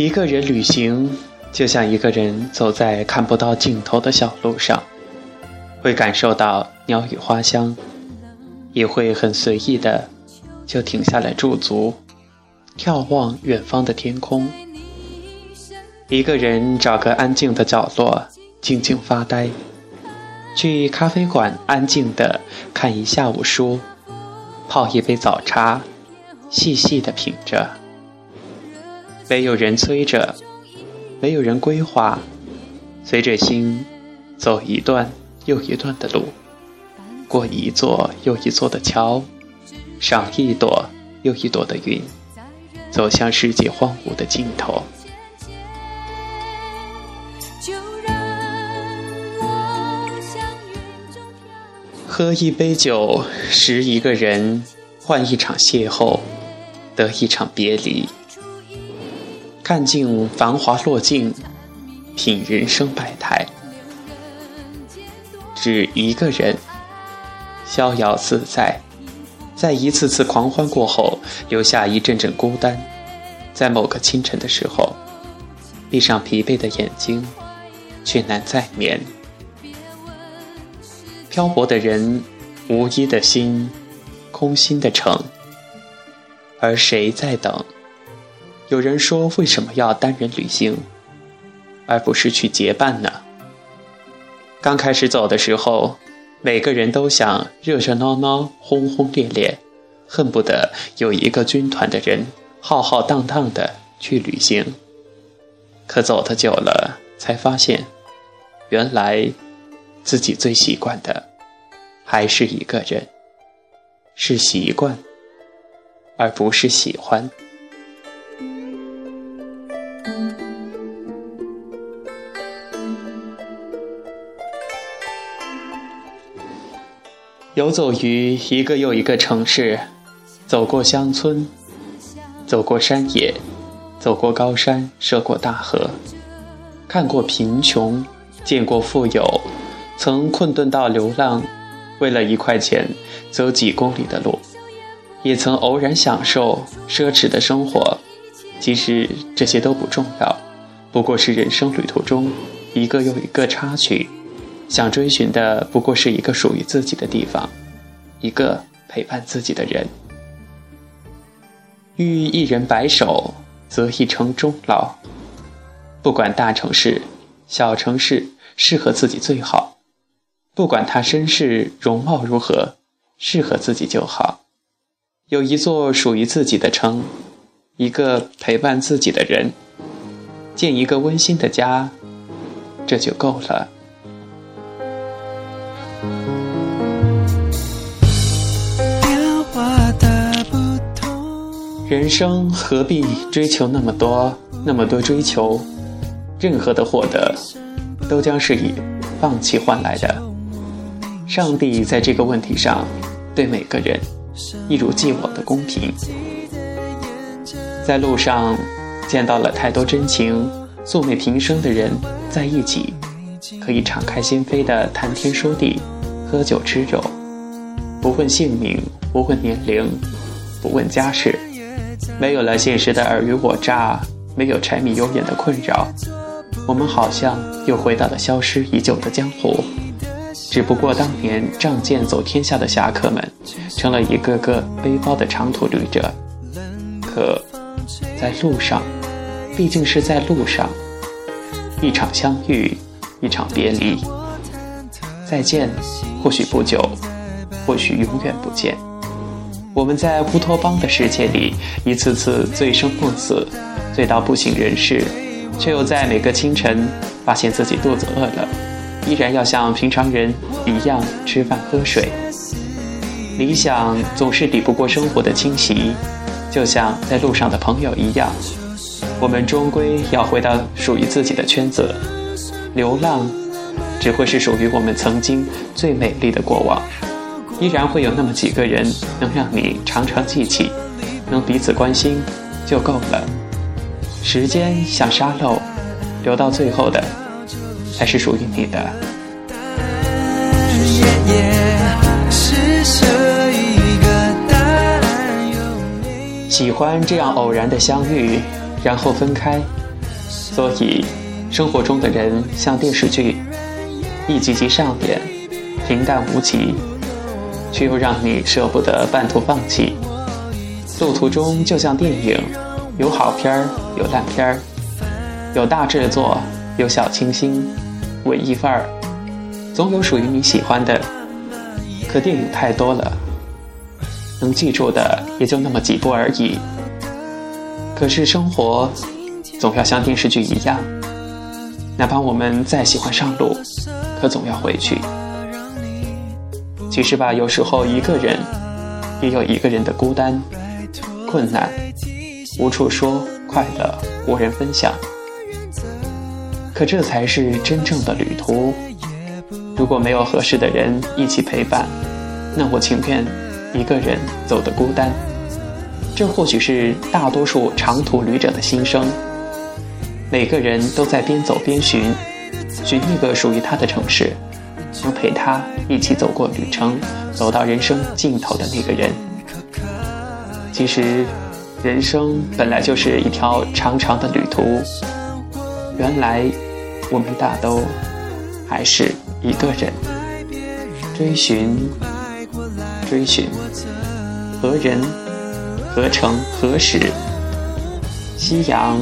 一个人旅行，就像一个人走在看不到尽头的小路上，会感受到鸟语花香，也会很随意的就停下来驻足，眺望远方的天空。一个人找个安静的角落，静静发呆；去咖啡馆安静的看一下午书，泡一杯早茶，细细的品着。没有人催着，没有人规划，随着心走一段又一段的路，过一座又一座的桥，赏一朵又一朵的云，走向世界荒芜的尽头。喝一杯酒，识一个人，换一场邂逅，得一场别离。看尽繁华落尽，品人生百态。只一个人，逍遥自在，在一次次狂欢过后，留下一阵阵孤单。在某个清晨的时候，闭上疲惫的眼睛，却难再眠。漂泊的人，无依的心，空心的城，而谁在等？有人说：“为什么要单人旅行，而不是去结伴呢？”刚开始走的时候，每个人都想热热闹闹、轰轰烈烈，恨不得有一个军团的人浩浩荡荡的去旅行。可走的久了，才发现，原来自己最习惯的还是一个人，是习惯，而不是喜欢。游走于一个又一个城市，走过乡村，走过山野，走过高山，涉过大河，看过贫穷，见过富有，曾困顿到流浪，为了一块钱走几公里的路，也曾偶然享受奢侈的生活。其实这些都不重要，不过是人生旅途中一个又一个插曲。想追寻的不过是一个属于自己的地方，一个陪伴自己的人。遇一人白首，则一城终老。不管大城市、小城市，适合自己最好。不管他身世容貌如何，适合自己就好。有一座属于自己的城，一个陪伴自己的人，建一个温馨的家，这就够了。人生何必追求那么多，那么多追求？任何的获得，都将是以放弃换来的。上帝在这个问题上，对每个人一如既往的公平。在路上见到了太多真情、素昧平生的人在一起，可以敞开心扉的谈天说地、喝酒吃肉，不问姓名，不问年龄，不问家世。没有了现实的尔虞我诈，没有柴米油盐的困扰，我们好像又回到了消失已久的江湖。只不过当年仗剑走天下的侠客们，成了一个个背包的长途旅者。可，在路上，毕竟是在路上，一场相遇，一场别离。再见，或许不久，或许永远不见。我们在乌托邦的世界里，一次次醉生梦死，醉到不省人事，却又在每个清晨发现自己肚子饿了，依然要像平常人一样吃饭喝水。理想总是抵不过生活的侵袭，就像在路上的朋友一样，我们终归要回到属于自己的圈子。流浪，只会是属于我们曾经最美丽的过往。依然会有那么几个人能让你常常记起，能彼此关心就够了。时间像沙漏，留到最后的才是属于你的。喜欢这样偶然的相遇，然后分开，所以，生活中的人像电视剧，一集集上演，平淡无奇，却又让你舍不得半途放弃。路途中就像电影，有好片儿，有烂片儿，有大制作，有小清新，文艺范儿，总有属于你喜欢的。可电影太多了，能记住的也就那么几部而已。可是生活，总要像电视剧一样，哪怕我们再喜欢上路，可总要回去。其实吧，有时候一个人，也有一个人的孤单。困难无处说，快乐无人分享。可这才是真正的旅途。如果没有合适的人一起陪伴，那我情愿一个人走得孤单。这或许是大多数长途旅者的心声。每个人都在边走边寻，寻一个属于他的城市，能陪他一起走过旅程，走到人生尽头的那个人。其实，人生本来就是一条长长的旅途。原来，我们大都还是一个人，追寻，追寻，何人，何城，何时？夕阳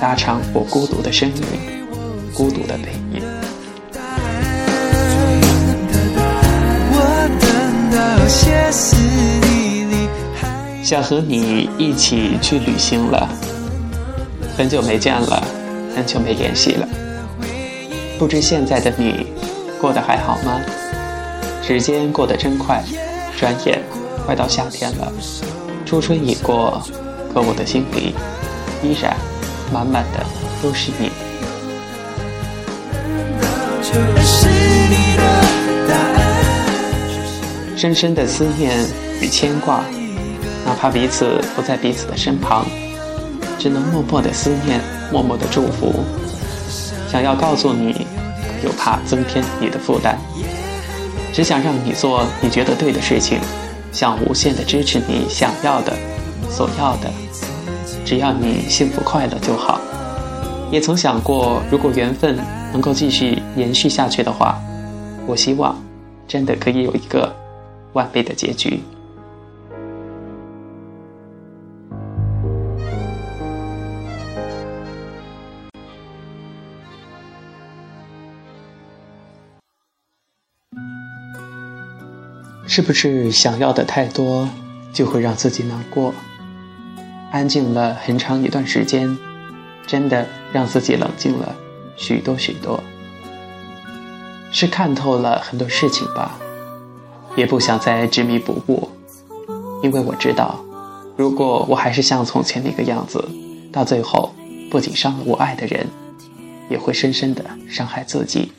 拉长我孤独的身影，孤独的背影。想和你一起去旅行了，很久没见了，很久没联系了。不知现在的你过得还好吗？时间过得真快，转眼快到夏天了。初春已过，可我的心里依然满满的都是你。深深的思念与牵挂。哪怕彼此不在彼此的身旁，只能默默的思念，默默的祝福。想要告诉你，又怕增添你的负担。只想让你做你觉得对的事情，想无限的支持你想要的、所要的。只要你幸福快乐就好。也曾想过，如果缘分能够继续延续下去的话，我希望真的可以有一个完美的结局。是不是想要的太多，就会让自己难过？安静了很长一段时间，真的让自己冷静了许多许多。是看透了很多事情吧，也不想再执迷不悟，因为我知道，如果我还是像从前那个样子，到最后不仅伤了我爱的人，也会深深的伤害自己。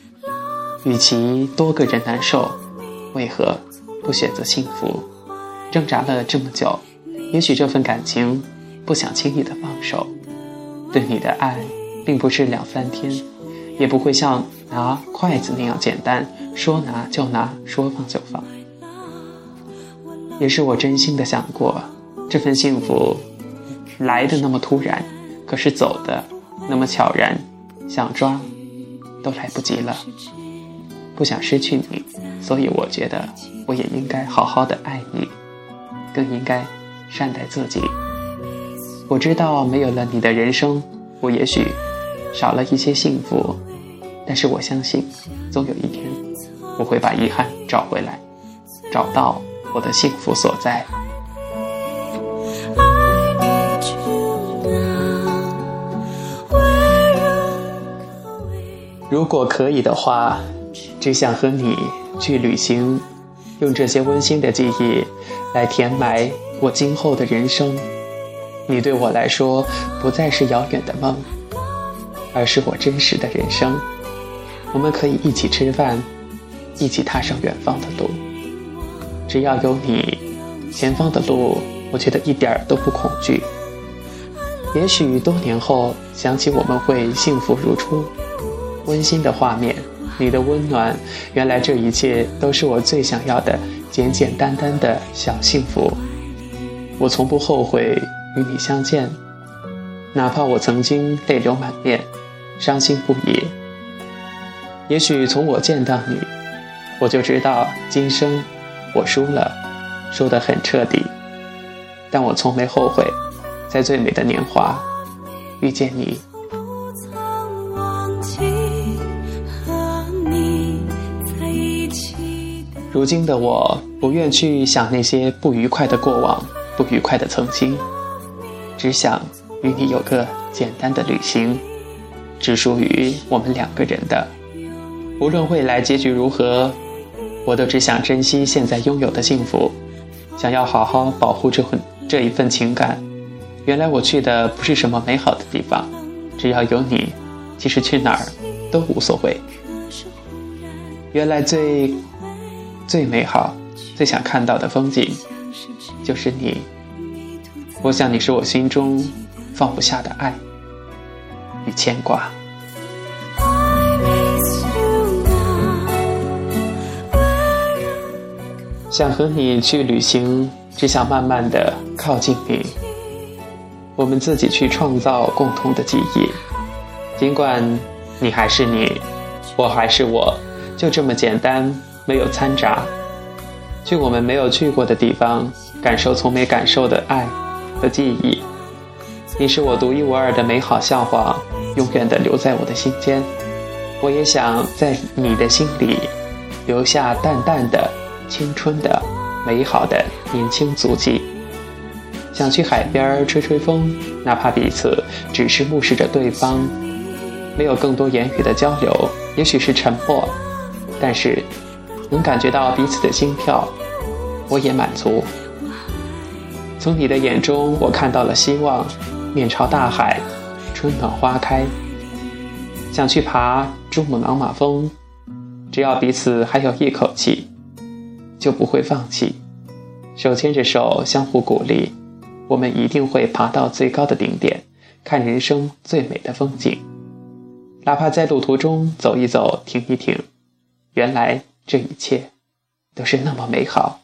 与其多个人难受，为何？不选择幸福，挣扎了这么久，也许这份感情不想轻易的放手。对你的爱，并不是两三天，也不会像拿筷子那样简单，说拿就拿，说放就放。也是我真心的想过，这份幸福来的那么突然，可是走的那么悄然，想抓都来不及了。不想失去你，所以我觉得我也应该好好的爱你，更应该善待自己。我知道没有了你的人生，我也许少了一些幸福，但是我相信，总有一天我会把遗憾找回来，找到我的幸福所在。如果可以的话。只想和你去旅行，用这些温馨的记忆来填埋我今后的人生。你对我来说不再是遥远的梦，而是我真实的人生。我们可以一起吃饭，一起踏上远方的路。只要有你，前方的路我觉得一点儿都不恐惧。也许多年后想起，我们会幸福如初，温馨的画面。你的温暖，原来这一切都是我最想要的简简单单的小幸福。我从不后悔与你相见，哪怕我曾经泪流满面，伤心不已。也许从我见到你，我就知道今生我输了，输得很彻底。但我从没后悔，在最美的年华遇见你。如今的我不愿去想那些不愉快的过往，不愉快的曾经，只想与你有个简单的旅行，只属于我们两个人的。无论未来结局如何，我都只想珍惜现在拥有的幸福，想要好好保护这份这一份情感。原来我去的不是什么美好的地方，只要有你，即使去哪儿都无所谓。原来最。最美好、最想看到的风景，就是你。我想你是我心中放不下的爱与牵挂。想和你去旅行，只想慢慢的靠近你。我们自己去创造共同的记忆，尽管你还是你，我还是我，就这么简单。没有掺杂，去我们没有去过的地方，感受从没感受的爱和记忆。你是我独一无二的美好笑话，永远的留在我的心间。我也想在你的心里留下淡淡的青春的美好的年轻足迹。想去海边吹吹风，哪怕彼此只是目视着对方，没有更多言语的交流，也许是沉默，但是。能感觉到彼此的心跳，我也满足。从你的眼中，我看到了希望。面朝大海，春暖花开。想去爬珠穆朗玛峰，只要彼此还有一口气，就不会放弃。手牵着手，相互鼓励，我们一定会爬到最高的顶点，看人生最美的风景。哪怕在路途中走一走，停一停，原来。这一切都是那么美好。